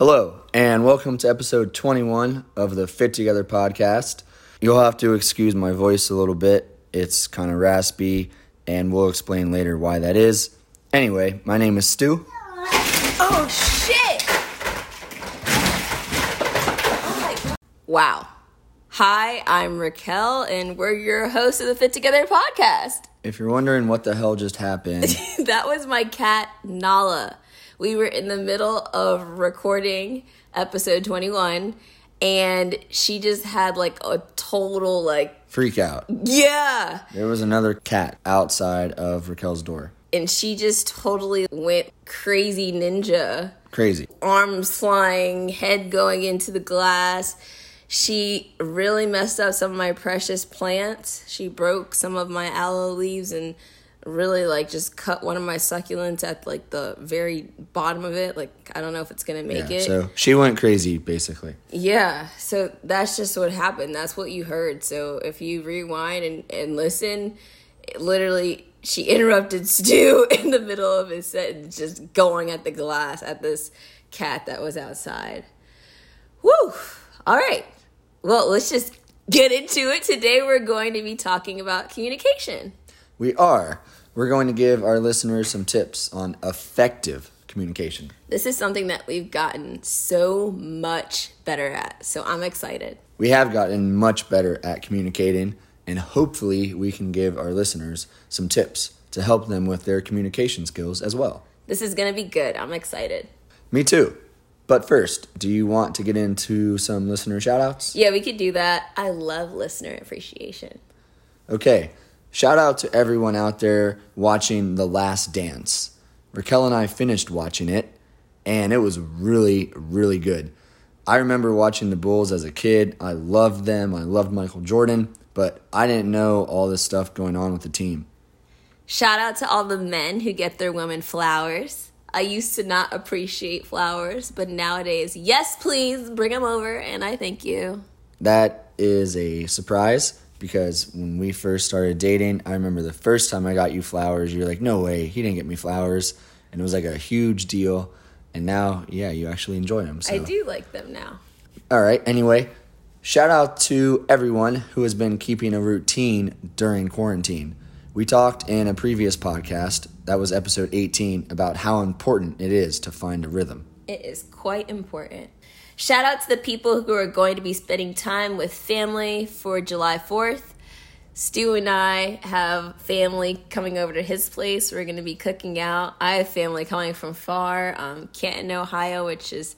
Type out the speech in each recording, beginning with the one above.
Hello, and welcome to episode 21 of the Fit Together podcast. You'll have to excuse my voice a little bit. It's kind of raspy, and we'll explain later why that is. Anyway, my name is Stu. Oh shit! Wow. Hi, I'm Raquel, and we're your hosts of the Fit Together podcast. If you're wondering what the hell just happened, that was my cat, Nala. We were in the middle of recording episode 21, and she just had like a total, like, freak out. yeah. There was another cat outside of Raquel's door. And she just totally went crazy ninja. Crazy. arms flying, head going into the glass. She really messed up some of my precious plants. She broke some of my aloe leaves and really like just cut one of my succulents at like the very bottom of it. Like I don't know if it's gonna make Yeah, it. so she went crazy, basically. Yeah, so that's just what happened. That's what you heard. So if you rewind and, and listen, it literally, she interrupted Stu in the middle of his set just going at the glass at this cat that was outside. Woo! All right. Well, let's just get into it. Today we're going to be talking about communication. We are. We're going to give our listeners some tips on effective communication. This is something that we've gotten so much better at. So I'm excited. We have gotten much better at communicating, and hopefully, we can give our listeners some tips to help them with their communication skills as well. This is going to be good. I'm excited. Me too. But first, do you want to get into some listener shoutouts? Yeah, we could do that. I love listener appreciation. Okay, shout out to everyone out there watching The Last Dance. Raquel and I finished watching it, and it was really, really good. I remember watching the Bulls as a kid. I loved them. I loved Michael Jordan, but I didn't know all this stuff going on with the team. Shout out to all the men who get their women flowers. I used to not appreciate flowers, but nowadays, yes, please bring them over, and I thank you. That is a surprise because when we first started dating, I remember the first time I got you flowers, you're like, no way, he didn't get me flowers. And it was like a huge deal. And now, yeah, you actually enjoy them. So. I do like them now. All right. Anyway, shout out to everyone who has been keeping a routine during quarantine. We talked in a previous podcast, that was episode 18, about how important it is to find a rhythm. It is quite important. Shout out to the people who are going to be spending time with family for July 4th. Stu and I have family coming over to his place. We're going to be cooking out. I have family coming from far, um, Canton, Ohio, which is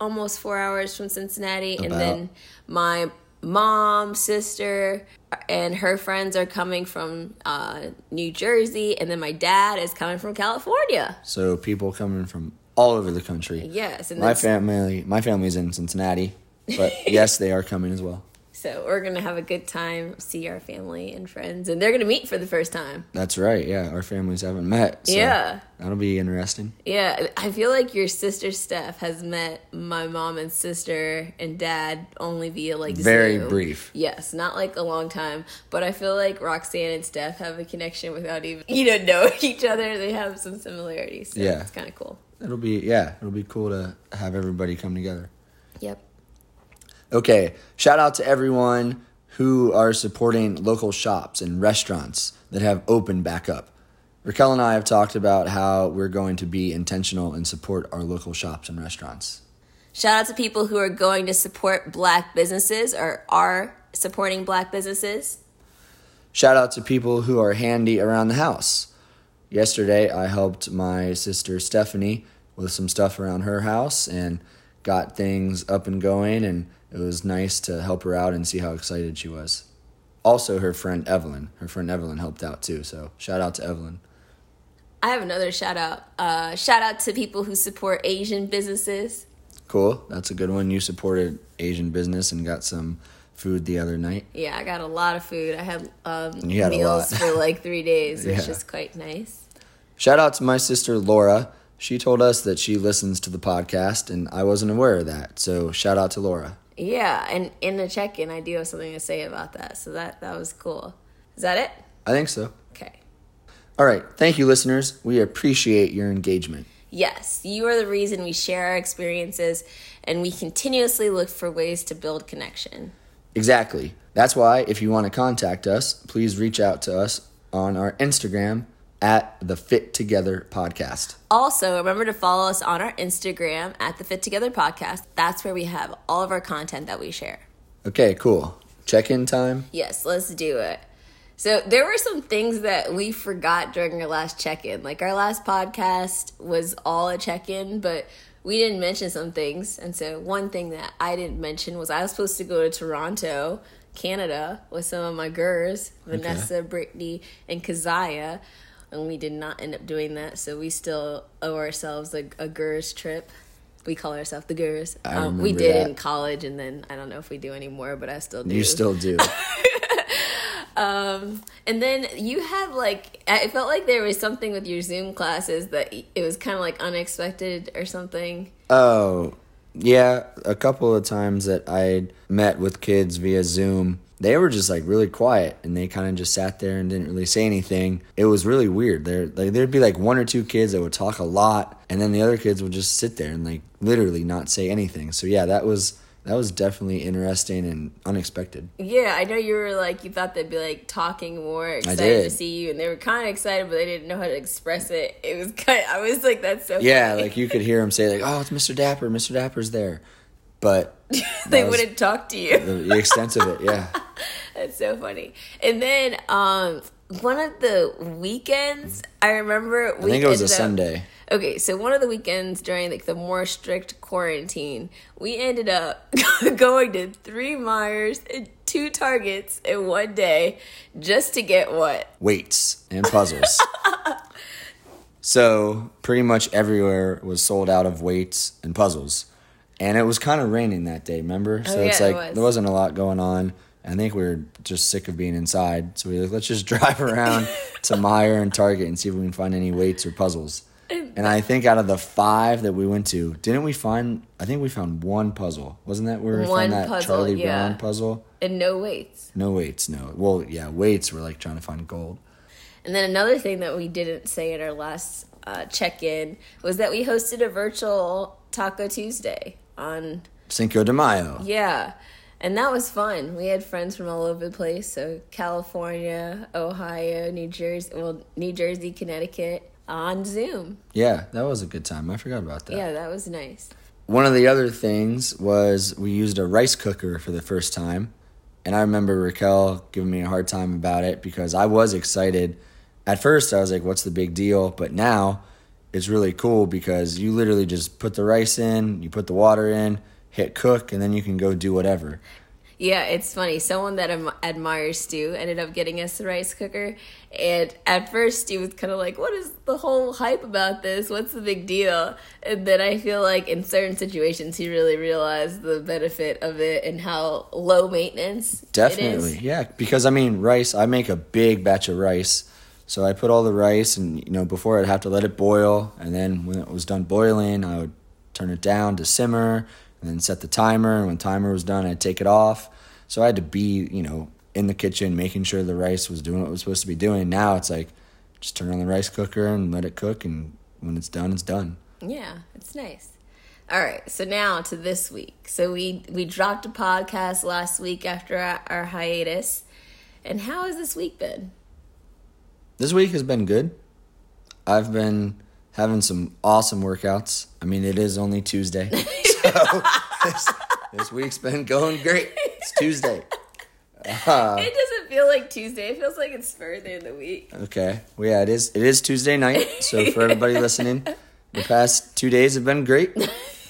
almost four hours from Cincinnati. And then my mom, sister, and her friends are coming from uh, New Jersey. And then my dad is coming from California. So people coming from all over the country. Yes. And My family, my family's in Cincinnati, but yes, they are coming as well. So we're gonna have a good time, see our family and friends, and they're gonna meet for the first time. That's right. Yeah, our families haven't met. So Yeah. That'll be interesting. Yeah, I feel like your sister Steph has met my mom and sister and dad only via like Very Zoom. brief. Yes, not like a long time, but I feel like Roxanne and Steph have a connection without even you know knowing each other. They have some similarities. So Yeah. it's kind of cool. It'll be yeah, it'll be cool to have everybody come together. Yep. Okay, shout out to everyone who are supporting local shops and restaurants that have opened back up. Raquel and I have talked about how we're going to be intentional and support our local shops and restaurants. Shout out to people who are going to support black businesses or are supporting black businesses. Shout out to people who are handy around the house. Yesterday, I helped my sister Stephanie with some stuff around her house and got things up and going, and it was nice to help her out and see how excited she was. Also, her friend Evelyn. Her friend Evelyn helped out too, so shout out to Evelyn. I have another shout out. Uh, shout out to people who support Asian businesses. Cool, that's a good one. You supported Asian business and got some food the other night. Yeah, I got a lot of food. I had um, had meals for like three days, which Yeah. is quite nice. Shout out to my sister Laura. She told us that she listens to the podcast, and I wasn't aware of that. So shout out to Laura. Yeah, and in the check-in, I do have something to say about that. So that that was cool. Is that it? I think so. Okay. All right. Thank you, listeners. We appreciate your engagement. Yes, you are the reason we share our experiences and we continuously look for ways to build connection. Exactly. That's why, if you want to contact us, please reach out to us on our Instagram at the Fit Together Podcast. Also, remember to follow us on our Instagram at the Fit Together Podcast. That's where we have all of our content that we share. Okay, cool. Check in time. Yes, let's do it. So there were some things that we forgot during our last check-in. Like our last podcast was all a check-in, but we didn't mention some things. And so one thing that I didn't mention was I was supposed to go to Toronto, Canada, with some of my girls, Vanessa, Brittany, and Keziah. And we did not end up doing that, so we still owe ourselves a, a GERS trip. We call ourselves the GERS. Um, we did that. in college, and then I don't know if we do anymore, but I still do. You still do. Um, and then you had like I felt like there was something with your Zoom classes that it was kind of like unexpected or something. Oh, yeah. A couple of times that I met with kids via Zoom, they were just like really quiet and they kind of just sat there and didn't really say anything. It was really weird. There, like there'd be like one or two kids that would talk a lot, and then the other kids would just sit there and like literally not say anything. So yeah, that was that was definitely interesting and unexpected. Yeah, I know you were like you thought they'd be like talking more, excited to see you, and they were kind of excited, but they didn't know how to express it. It was kind. I was like, that's so. Yeah, funny. like you could hear them say like, "Oh, it's Mr. Dapper. Mr. Dapper's there," but they wouldn't talk to you. the extent of it. Yeah. That's so funny. And then um one of the weekends, I remember we I think it was a up- Sunday. Okay, so one of the weekends during like the more strict quarantine, we ended up going to three Meijers and two Targets in one day just to get what? weights and puzzles. so pretty much everywhere was sold out of weights and puzzles. And it was kind of raining that day, remember? So Oh, it's yeah, it like was. there wasn't a lot going on. I think we were just sick of being inside. So we were like, let's just drive around to Meijer and Target and see if we can find any weights or puzzles. And I think out of the five that we went to, didn't we find? I think we found one puzzle. Wasn't that where we One found that puzzle, Charlie yeah. Brown puzzle? And no weights. No weights, no. Well, yeah, weights were like trying to find gold. And then another thing that we didn't say in our last uh, check in was that we hosted a virtual Taco Tuesday on Cinco de Mayo. Yeah. And that was fun. We had friends from all over the place. So California, Ohio, New Jersey, well, New Jersey, Connecticut on Zoom. Yeah, that was a good time. I forgot about that. Yeah, that was nice. One of the other things was we used a rice cooker for the first time. And I remember Raquel giving me a hard time about it because I was excited. At first, I was like, what's the big deal? But now it's really cool because you literally just put the rice in, you put the water in, hit cook, and then you can go do whatever. Yeah, it's funny. Someone that am- admires Stu ended up getting us the rice cooker. And at first, Stu was kind of like, What is the whole hype about this? What's the big deal? And then I feel like in certain situations, he really realized the benefit of it and how low maintenance Definitely, is. yeah. Because I mean, rice. I make a big batch of rice, so I put all the rice, and you know, before I'd have to let it boil, and then when it was done boiling, I would turn it down to simmer, and then set the timer. And when timer was done, I'd take it off. So I had to be, you know, in the kitchen making sure the rice was doing what it was supposed to be doing. Now it's like, just turn on the rice cooker and let it cook, and when it's done, it's done. Yeah, it's nice. All right, so now to this week. So we we dropped a podcast last week after our, our hiatus, and how has this week been? This week has been good. I've been having some awesome workouts. I mean, it is only Tuesday. So this, this week's been going great. It's Tuesday. Uh, it doesn't feel like Tuesday. It feels like it's further in the week. okay. Well, yeah, it is. It is Tuesday night. So for everybody listening, the past two days have been great.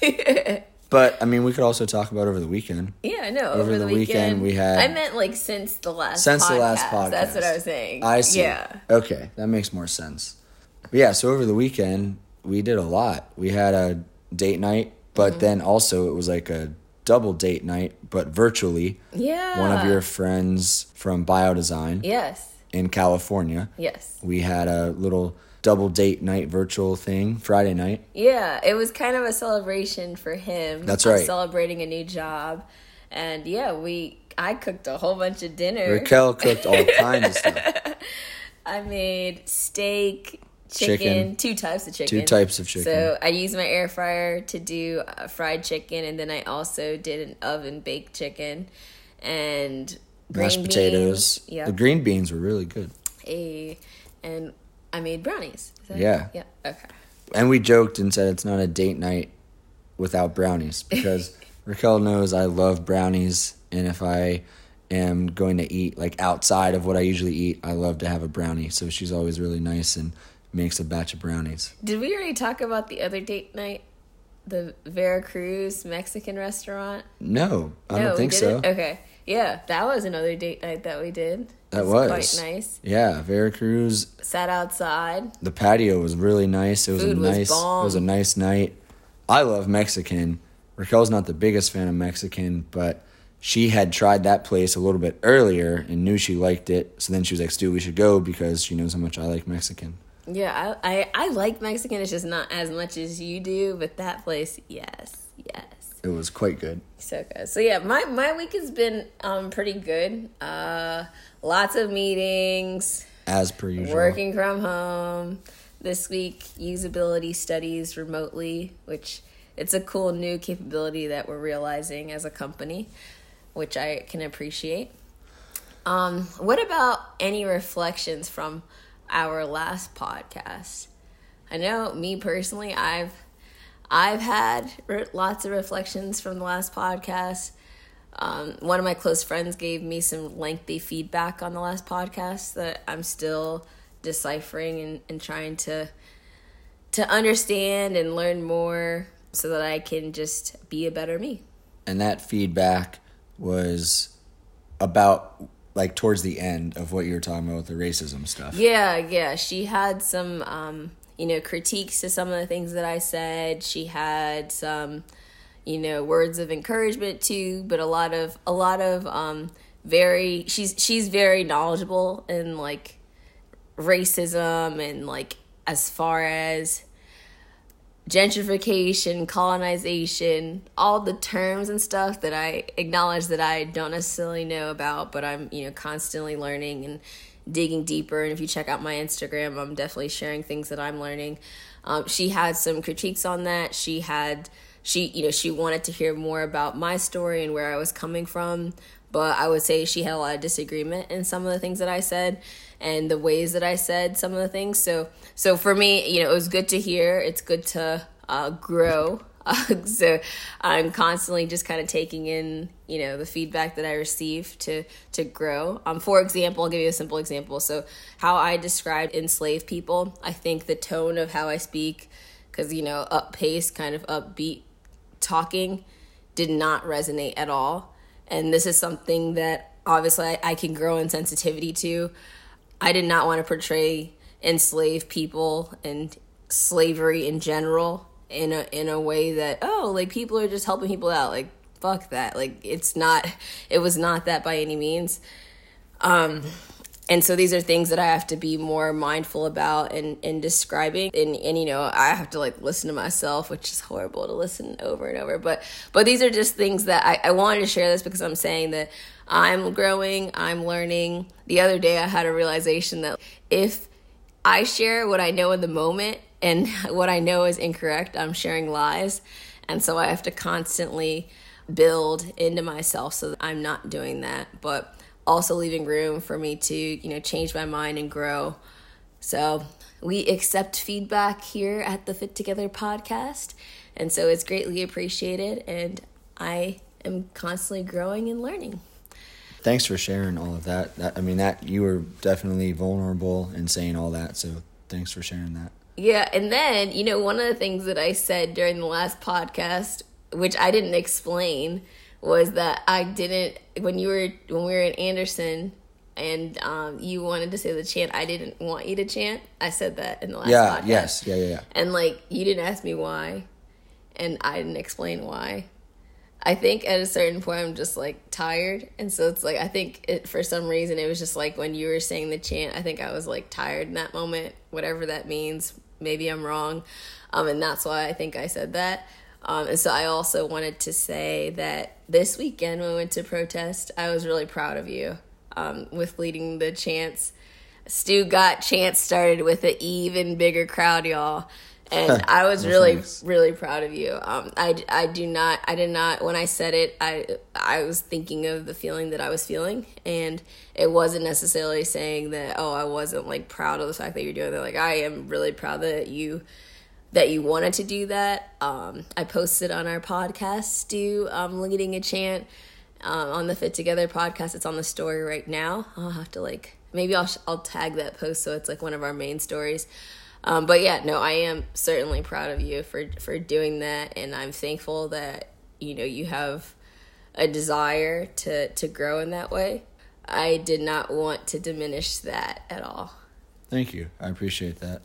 But I mean, we could also talk about over the weekend. Yeah, I know. Over the weekend, we had- I meant like since the last. Since the last podcast. That's what I was saying. I see. Yeah. Okay, that makes more sense. But yeah, so over the weekend we did a lot. We had a date night, but mm-hmm. then also it was like a double date night, but virtually. Yeah. One of your friends from Biodesign Yes. in California. Yes. We had a little double date night virtual thing Friday night. Yeah, it was kind of a celebration for him. That's right. Celebrating a new job, and yeah, we. I cooked a whole bunch of dinner. Raquel cooked all kinds of stuff. I made steak, chicken, Chicken. two types of chicken. Two types of chicken. So I used my air fryer to do uh, fried chicken, and then I also did an oven baked chicken and green Mashed potatoes. Beans. Yeah. The green beans were really good. A, and I made brownies. Yeah. Yeah. Okay. And we joked and said it's not a date night without brownies because Raquel knows I love brownies, and if I am going to eat like outside of what I usually eat, I love to have a brownie. So she's always really nice and makes a batch of brownies. Did we already talk about the other date night? The Veracruz Mexican restaurant? No, I no, don't think so. Okay. Yeah, that was another date night that we did. That It was quite nice. Yeah, Veracruz. Sat outside. The patio was really nice. It was Food a was nice. bomb. It was a nice night. I love Mexican. Raquel's not the biggest fan of Mexican, but she had tried that place a little bit earlier and knew she liked it. So then she was like, "Stu, we should go because she knows how much I like Mexican." Yeah, I, I I like Mexican. It's just not as much as you do, but that place, yes, yes, It was quite good. so good. So yeah, my my week has been um pretty good. Uh, lots of meetings, As per usual. working from home. This week, usability studies remotely, which it's a cool new capability that we're realizing as a company, which I can appreciate. Um, what about any reflections from our last podcast? I know me personally, I've I've had re- lots of reflections from the last podcast. Um, one of my close friends gave me some lengthy feedback on the last podcast that I'm still deciphering and, and trying to to understand and learn more so that I can just be a better me. and that feedback was about like towards the end of what you were talking about with the racism stuff. Yeah, yeah. She had some, um, you know, critiques to some of the things that I said. She had some, you know, words of encouragement too, but a lot of a lot of um, very. She's she's very knowledgeable in like racism and like as far as gentrification, colonization, all the terms and stuff that I acknowledge that I don't necessarily know about, but I'm, you know, constantly learning and digging deeper. And if you check out my Instagram, I'm definitely sharing things that I'm learning. Um, she had some critiques on that. She had, she, you know, she wanted to hear more about my story and where I was coming from. But I would say she had a lot of disagreement in some of the things that I said and the ways that I said some of the things. So, so for me, you know, it was good to hear. It's good to uh, grow. Uh, so I'm constantly just kind of taking in, you know, the feedback that I receive to to grow. Um, for example, I'll give you a simple example. So, how I describe enslaved people, I think the tone of how I speak, because you know, up pace, kind of upbeat talking, did not resonate at all. And this is something that obviously I, I can grow in sensitivity to. I did not want to portray enslaved people and slavery in general in a in a way that oh like people are just helping people out. Like fuck that. Like it's not it was not that by any means. Um and so these are things that I have to be more mindful about and in, in describing. And and you know I have to like listen to myself which is horrible to listen over and over. But but these are just things that I, I wanted to share this because I'm saying that I'm growing I'm learning. The other day I had a realization that if I share what I know in the moment and what I know is incorrect I'm sharing lies. And so I have to constantly build into myself so that I'm not doing that but also leaving room for me to you know change my mind and grow. So we accept feedback here at the fit together podcast. And so it's greatly appreciated and i am constantly growing and learning Thanks for sharing all of that. that. I mean, that you were definitely vulnerable in saying all that. So thanks for sharing that. yeah and then you know one of the things that i said during the last podcast which i didn't explain was that i didn't when you were when we were in anderson and um, you wanted to say the chant i didn't want you to chant i said that in the last Yeah. podcast Yes. Yeah. Yeah. Yeah. and like you didn't ask me why and i didn't explain why i think at a certain point i'm just like tired. And so it's like i think it, for some reason it was just like when you were saying the chant i think i was like tired in that moment whatever that means. Maybe i'm wrong. Um, and that's why i think i said that. Um, and so i also wanted to say that this weekend when we went to protest i was really proud of you um, with leading the chants. Stu got Chance started with an even bigger crowd, y'all. And I was really, thanks. really proud of you. Um, I, I do not, I did not, when I said it, I, I was thinking of the feeling that I was feeling. And it wasn't necessarily saying that, oh, I wasn't like proud of the fact that you're doing that. Like, I am really proud that you, that you wanted to do that. Um, I posted on our podcast, Stu, um, leading a chant um, on the Fit Together podcast. It's on the story right now. I'll have to like maybe I'll I'll tag that post so it's like one of our main stories. Um, but yeah, no, I am certainly proud of you for for doing that, and I'm thankful that you know you have a desire to to grow in that way. I did not want to diminish that at all. Thank you. I appreciate that.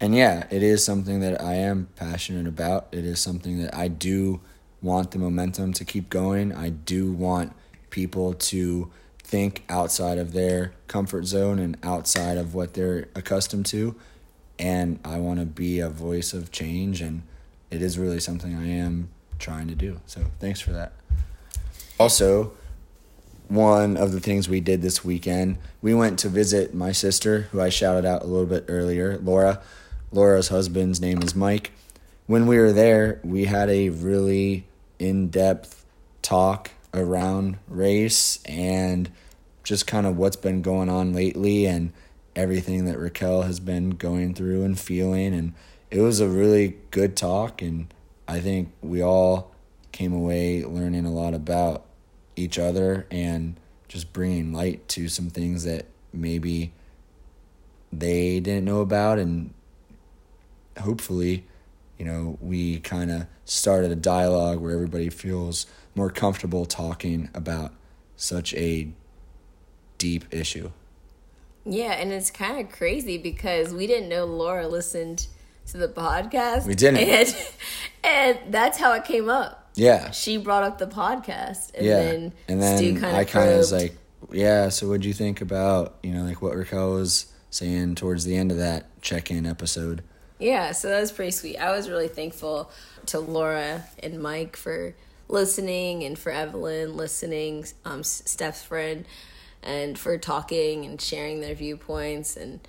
And yeah, it is something that I am passionate about. It is something that I do want the momentum to keep going. I do want people to think outside of their comfort zone and outside of what they're accustomed to. And I want to be a voice of change. And it is really something I am trying to do. So thanks for that. Also, one of the things we did this weekend, we went to visit my sister, who I shouted out a little bit earlier, Laura. Laura's husband's name is Mike. When we were there, we had a really in depth talk around race and just kind of what's been going on lately and everything that Raquel has been going through and feeling. And it was a really good talk. And I think we all came away learning a lot about each other and just bringing light to some things that maybe they didn't know about and hopefully you know we kind of started a dialogue where everybody feels more comfortable talking about such a deep issue Yeah, and it's kind of crazy because we didn't know Laura listened to the podcast. We didn't. and, and that's how it came up. yeah She brought up the podcast, and yeah then and then Stu kind i of kind of was like yeah so what'd you think about you know like what raquel was saying towards the end of that check-in episode Yeah, so that was pretty sweet. I was really thankful to Laura and Mike for listening and for Evelyn listening, um, Steph's friend, and for talking and sharing their viewpoints. And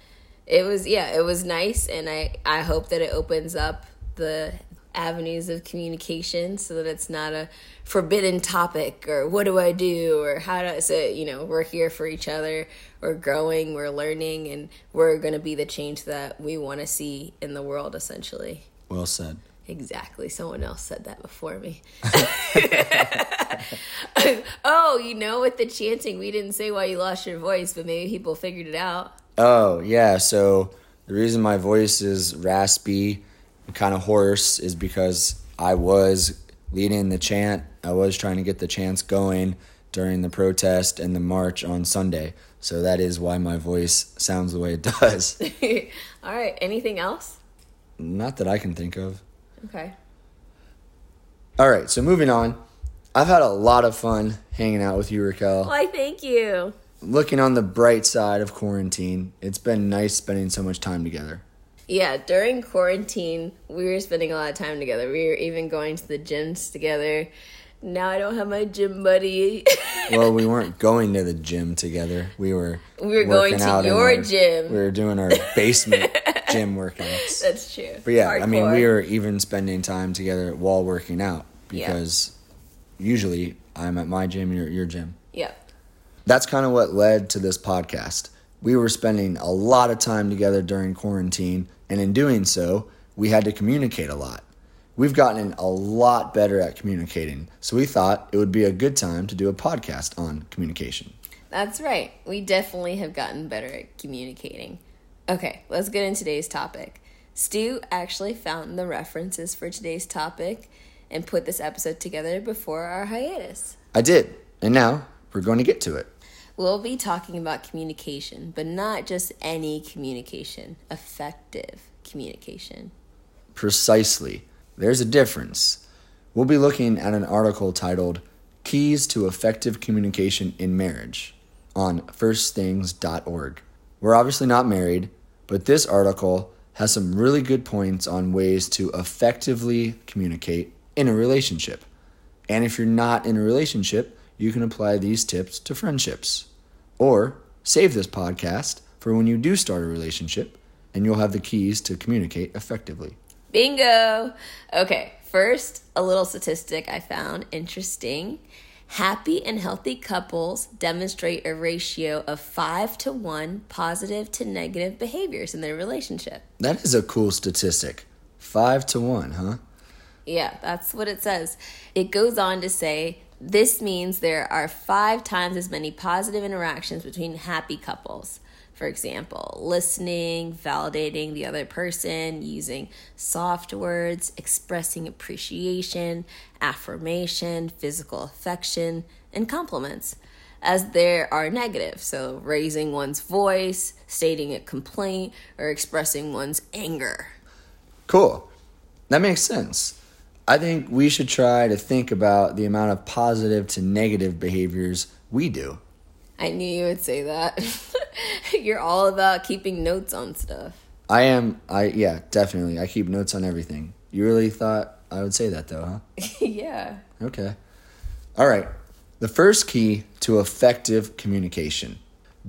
it was, yeah, it was nice. And I, I hope that it opens up the avenues of communication so that it's not a forbidden topic or what do I do or how do I say, you know, we're here for each other. We're growing, we're learning, and we're going to be the change that we want to see in the world, essentially. well said Exactly. Someone else said that before me. oh, you know, with the chanting, we didn't say why you lost your voice, but maybe people figured it out. Oh, yeah. So the reason my voice is raspy and kind of hoarse is because I was leading the chant. I was trying to get the chants going during the protest and the march on Sunday. So that is why my voice sounds the way it does. All right. Anything else? Not that I can think of. Okay. All right, so moving on. I've had a lot of fun hanging out with you, Raquel. Why, thank you. Looking on the bright side of quarantine, it's been nice spending so much time together. Yeah, during quarantine, we were spending a lot of time together. We were even going to the gyms together. Now I don't have my gym buddy. Well, we weren't going to the gym together. We were We were going to your our- gym. We were doing our basement gym workouts. That's true. But yeah, I mean, we Hardcore. were even spending time together while working out Yeah. because usually I'm at my gym, you're at your gym. Yeah. That's kind of what led to this podcast. We were spending a lot of time together during quarantine, and in doing so, we had to communicate a lot. We've gotten a lot better at communicating, so we thought it would be a good time to do a podcast on communication. That's right. We definitely have gotten better at communicating. Okay, let's get into today's topic. Stu actually found the references for today's topic and put this episode together before our hiatus. I did, and now we're going to get to it. We'll be talking about communication, but not just any communication, effective communication. Precisely. There's a difference. We'll be looking at an article titled Keys to Effective Communication in Marriage on firstthings.org. We're obviously not married, but this article has some really good points on ways to effectively communicate in a relationship. And if you're not in a relationship, you can apply these tips to friendships or Save this podcast for when you do start a relationship, and you'll have the keys to communicate effectively. Bingo. Okay, first, a little statistic I found interesting. Happy and healthy couples demonstrate a ratio of five to one positive to negative behaviors in their relationship. That is a cool statistic. Five to one, huh? Yeah, that's what it says. It goes on to say this means there are five times as many positive interactions between happy couples. For example, listening, validating the other person, using soft words, expressing appreciation, affirmation, physical affection, and compliments, as there are negative. So, raising one's voice, stating a complaint, or expressing one's anger. Cool. That makes sense. I think we should try to think about the amount of positive to negative behaviors we do. I knew you would say that. You're all about keeping notes on stuff. I am, I, yeah, definitely. I keep notes on everything. You really thought I would say that though, huh? yeah. Okay. All right. The first key to effective communication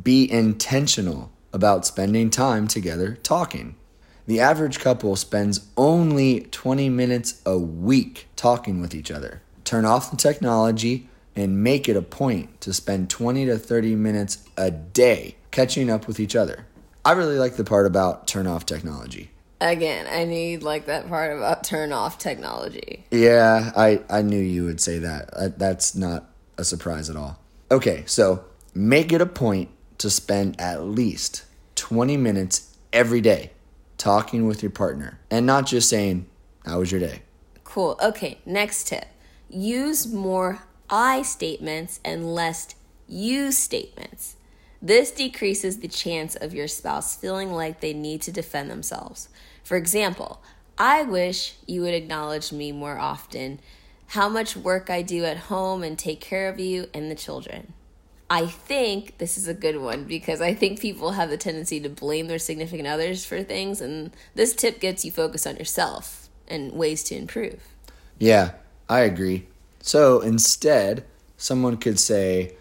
be intentional about spending time together talking. The average couple spends only 20 minutes a week talking with each other. Turn off the technology and make it a point to spend 20 to 30 minutes a day catching up with each other. I really like the part about turn off technology. Again, I you'd like that part about turn off technology. Yeah, I, I knew you would say that. That's not a surprise at all. Okay, so make it a point to spend at least 20 minutes every day talking with your partner and not just saying, How was your day? Cool. Okay, next tip use more I statements and less you statements. This decreases the chance of your spouse feeling like they need to defend themselves. For example, I wish you would acknowledge me more often, how much work I do at home and take care of you and the children. I think this is a good one because I think people have the tendency to blame their significant others for things, and this tip gets you focused on yourself and ways to improve. Yeah, I agree. So instead, someone could say,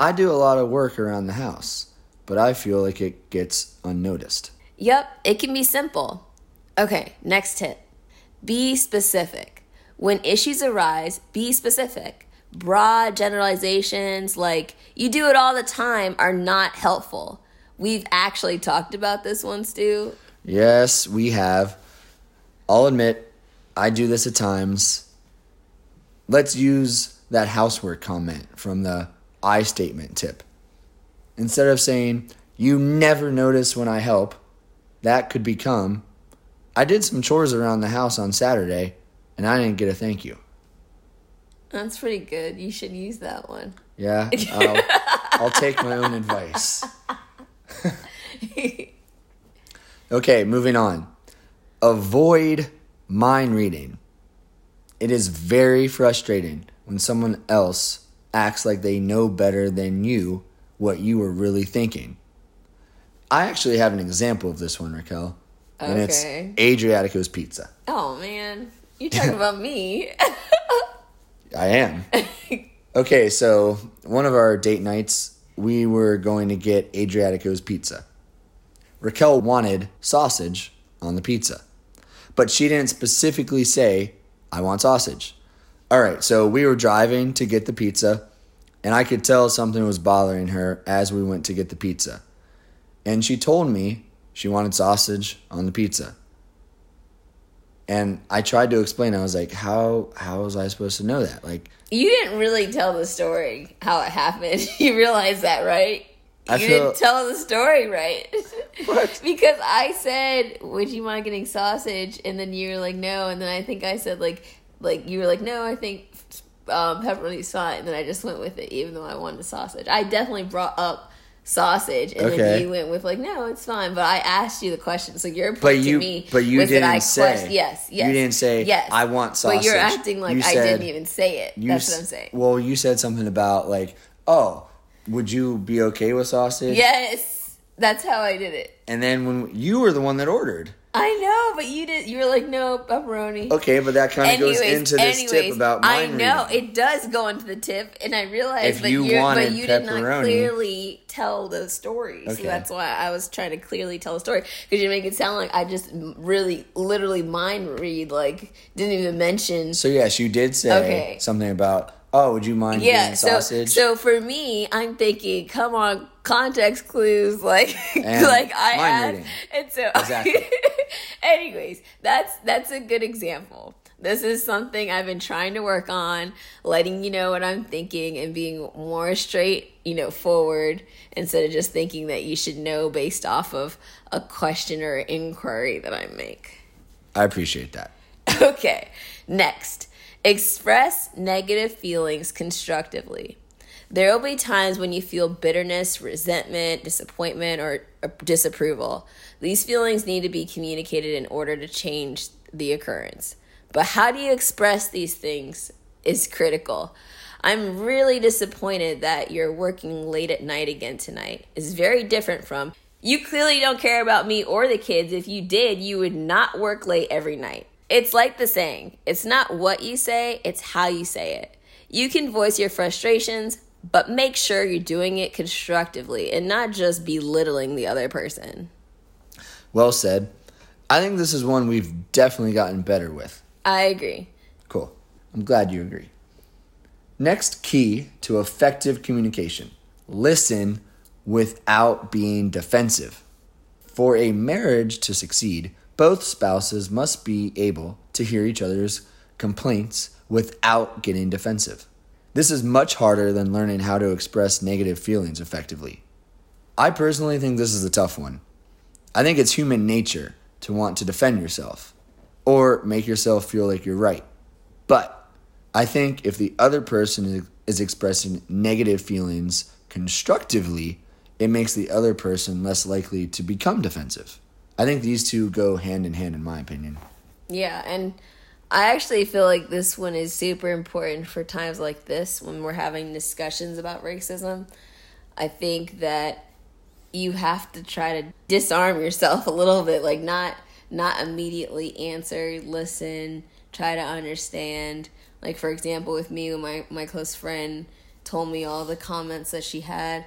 I do a lot of work around the house, but I feel like it gets unnoticed. Yep, it can be simple. Okay, next tip be specific. When issues arise, be specific broad generalizations like you do it all the time are not helpful. We've actually talked about this one, Stu. Yes, we have. I'll admit, I do this at times. Let's use that housework comment from the I statement tip. Instead of saying, you never notice when I help, that could become, I did some chores around the house on Saturday and I didn't get a thank you. That's pretty good. You should use that one. Yeah, I'll, I'll take my own advice. okay, moving on. Avoid mind reading. It is very frustrating when someone else acts like they know better than you what you were really thinking. I actually have an example of this one, Raquel. And it's Adriatico's Pizza. Oh man, you talking about me? I am. okay, so one of our date nights, we were going to get Adriatico's pizza. Raquel wanted sausage on the pizza, but she didn't specifically say, I want sausage. All right, so we were driving to get the pizza, and I could tell something was bothering her as we went to get the pizza. And she told me she wanted sausage on the pizza. And I tried to explain. I was like, "How how was I supposed to know that?" Like, you didn't really tell the story how it happened. You realize that, right? I you feel- didn't tell the story right. What? because I said, "Would you mind getting sausage?" and then you were like, "No," and then I think I said like like you were like, "No, I think um, pepperoni's fine," and then I just went with it, even though I wanted sausage. I definitely brought up sausage, and Okay. then you went with like, "No, it's fine." But I asked you the question, so your point But to you- me but you was that I didn't say. question- Yes, yes. You didn't say, yes. "I want sausage. But you're acting like You I said- didn't even say it. That's s- what I'm saying. Well, you said something about like, "Oh, would you be okay with sausage?" Yes, that's how I did it. And then when you were the one that ordered, I know, but you did. You were like, no pepperoni. Okay, but that kind of goes into this anyways, tip about I know reading. it does go into the tip, and I realized, If but you but wanted you did not clearly tell the story. So Okay. that's why I was trying to clearly tell the story because you make it sound like I just really, literally mind read, like didn't even mention. So yes, you did say Okay. something about. Oh, would you mind yeah, so sausage? so for me, I'm thinking, come on, context clues, like And like I reading. and so Exactly. anyways, that's that's a good example. This is something I've been trying to work on, letting you know what I'm thinking and being more straight, you know, forward instead of just thinking that you should know based off of a question or inquiry that I make. I appreciate that. Okay, next. Express negative feelings constructively. There will be times when you feel bitterness, resentment, disappointment, or disapproval. These feelings need to be communicated in order to change the occurrence. But how do you express these things is critical. I'm really disappointed that you're working late at night again tonight. It's very different from you clearly don't care about me or the kids. If you did, you would not work late every night. It's like the saying it's not what you say, it's how you say it. You can voice your frustrations, but make sure you're doing it constructively and not just belittling the other person. Well said. I think this is one we've definitely gotten better with. I agree. Cool. I'm glad you agree. Next key to effective communication listen without being defensive. For a marriage to succeed, both spouses must be able to hear each other's complaints without getting defensive. This is much harder than learning how to express negative feelings effectively. I personally think this is a tough one. I think it's human nature to want to defend yourself or make yourself feel like you're right. But I think if the other person is- expressing negative feelings constructively, it makes the other person less likely to become defensive. I think these two go hand in hand, in my opinion. Yeah, and I actually feel like this one is super important for times like this when we're having discussions about racism. I think that you have to try to disarm yourself a little bit, like not not immediately answer, listen, try to understand. Like for example, with me, when my my close friend told me all the comments that she had,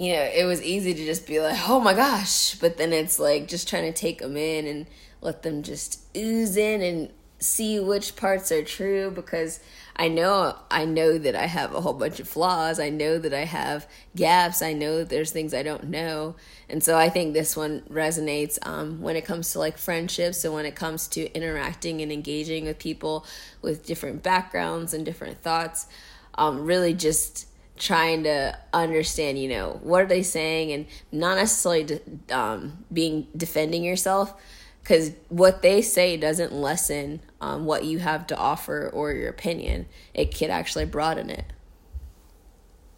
you know, it was easy to just be like, oh my gosh. But then it's like just trying to take them in and let them just ooze in and see which parts are true because I know I know that I have a whole bunch of flaws. I know that I have gaps. I know that there's things I don't know. And so I think this one resonates um, when it comes to like friendships and when it comes to interacting and engaging with people with different backgrounds and different thoughts. Um, really just trying to understand, you know, what are they saying, and not necessarily de- um, being defending yourself, because what they say doesn't lessen um, what you have to offer or your opinion. It could actually broaden it.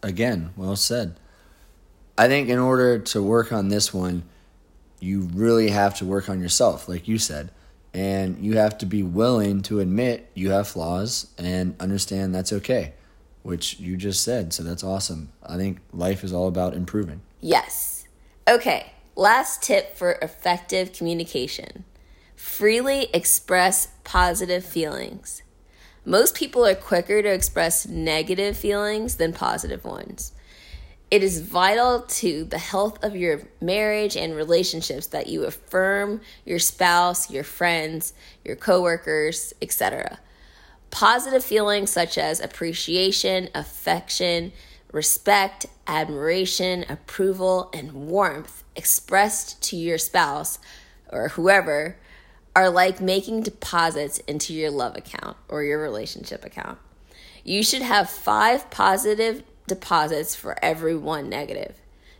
Again, well said. I think in order to work on this one, you really have to work on yourself, like you said. And you have to be willing to admit you have flaws and understand that's okay, which you just said. So that's awesome. I think life is all about improving. Yes. Okay, last tip for effective communication freely express positive feelings. Most people are quicker to express negative feelings than positive ones. It is vital to the health of your marriage and relationships that you affirm your spouse, your friends, your coworkers, etc. Positive feelings such as appreciation, affection, respect, admiration, approval, and warmth expressed to your spouse or whoever are like making deposits into your love account or your relationship account. You should have five positive deposits for every one negative.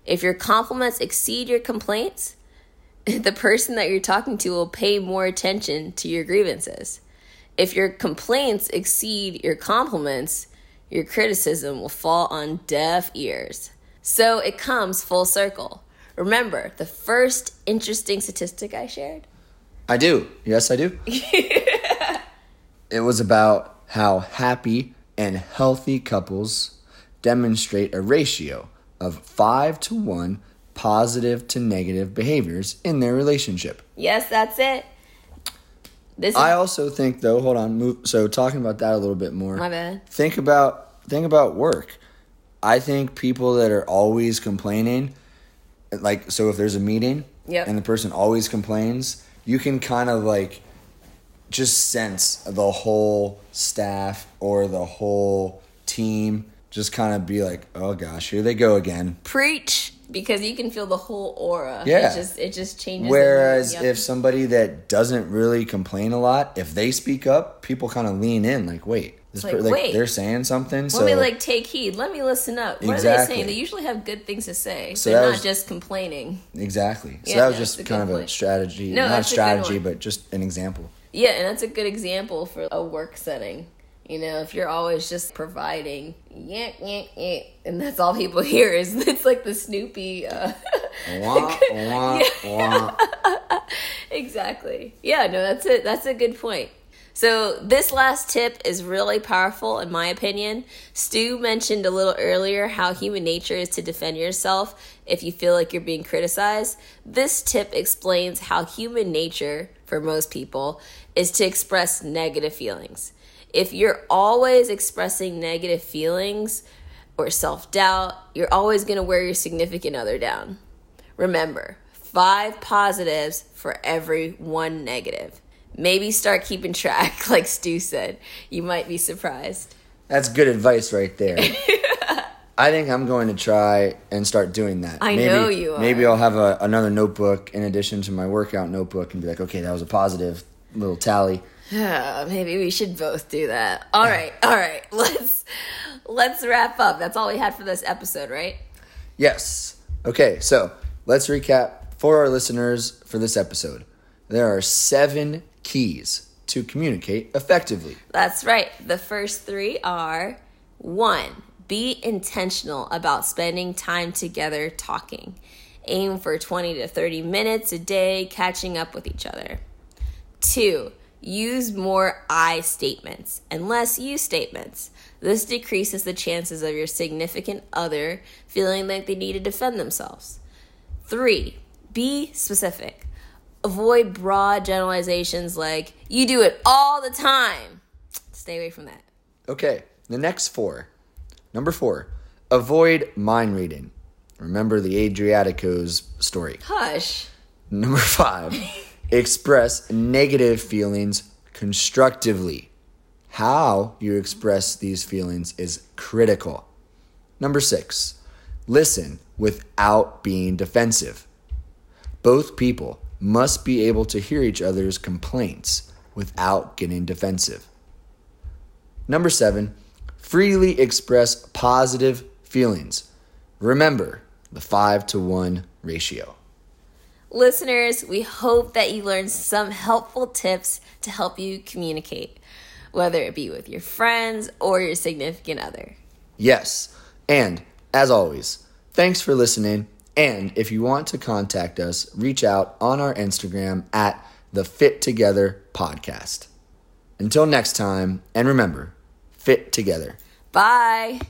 If your compliments exceed your complaints, the person that you're talking to will pay more attention to your grievances. If your complaints exceed your compliments, your criticism will fall on deaf ears. So it comes full circle. Remember the first interesting statistic I shared? I do. Yes, I do. it was about how happy and healthy couples demonstrate a ratio of 5 to 1 positive to negative behaviors in their relationship. Yes, that's it. This is I also think though, hold on, move so talking about that a little bit more. my bad. Think about think about work. I think people that are always complaining like so if there's a meeting Yep. and the person always complains, you can kind of like just sense the whole staff or the whole team just kind of be like, "Oh gosh, here they go again." Preach because you can feel the whole aura. Yeah. It just it just changes. Whereas. If somebody that doesn't really complain a lot, if they speak up, people kind of lean in like, "Wait, this Like, per- like, wait. they're saying something." Let so me like take heed. Let me listen up. What are they saying? They usually have good things to say. So They're not was- just complaining. exactly. So Yeah, that was just kind of a strategy, No, not a strategy, but just an example. Yeah, and that's a good example for a work setting. You know, if you're always just providing, yeah, yeah, yeah, and that's all people hear is it's like the Snoopy. Uh, Wah, wah, wah. exactly. Yeah, no, that's it. That's a good point. So this last tip is really powerful in my opinion. Stu mentioned a little earlier how human nature is to defend yourself if you feel like you're being criticized. This tip explains how human nature for most people is to express negative feelings. If you're always expressing negative feelings or self-doubt, you're always going to wear your significant other down. Remember, five positives for every one negative. Maybe start keeping track, like Stu said. You might be surprised. That's good advice right there. I think I'm going to try and start doing that. I maybe, know you are. Maybe I'll have a, another notebook in addition to my workout notebook and be like, okay, that was a positive little tally. Maybe we should both do that. All right, all right. Let's let's wrap up. That's all we had for this episode, right? Yes. Okay, so let's recap for our listeners for this episode. There are seven keys to communicate effectively. That's right. The first three are one, be intentional about spending time together talking. Aim for 20 to 30 minutes a day catching up with each other. Two, use more I statements and less you statements. This decreases the chances of your significant other feeling like they need to defend themselves. Three, be specific. Avoid broad generalizations like, you do it all the time. Stay away from that. Okay, the next four. Number four, avoid mind reading. Remember the Adriaticos story. Hush. Number five, express negative feelings constructively. How you express these feelings is critical. Number six, listen without being defensive. Both people must be able to hear each other's complaints without getting defensive. Number seven, freely express positive feelings. Remember the five to one ratio. Listeners, we hope that you learned some helpful tips to help you communicate, whether it be with your friends or your significant other. Yes. And as always, thanks for listening. And if you want to contact us, reach out on our Instagram at the Fit Together Podcast. Until next time, and remember, fit together. Bye.